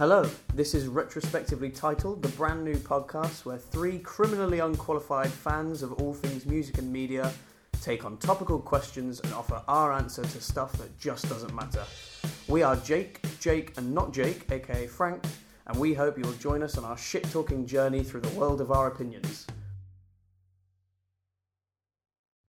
Hello, this is retrospectively titled the brand new podcast where three criminally unqualified fans of all things music and media take on topical questions and offer our answer to stuff that just doesn't matter. We are Jake, Jake, and not Jake, aka Frank, and we hope you'll join us on our shit talking journey through the world of our opinions.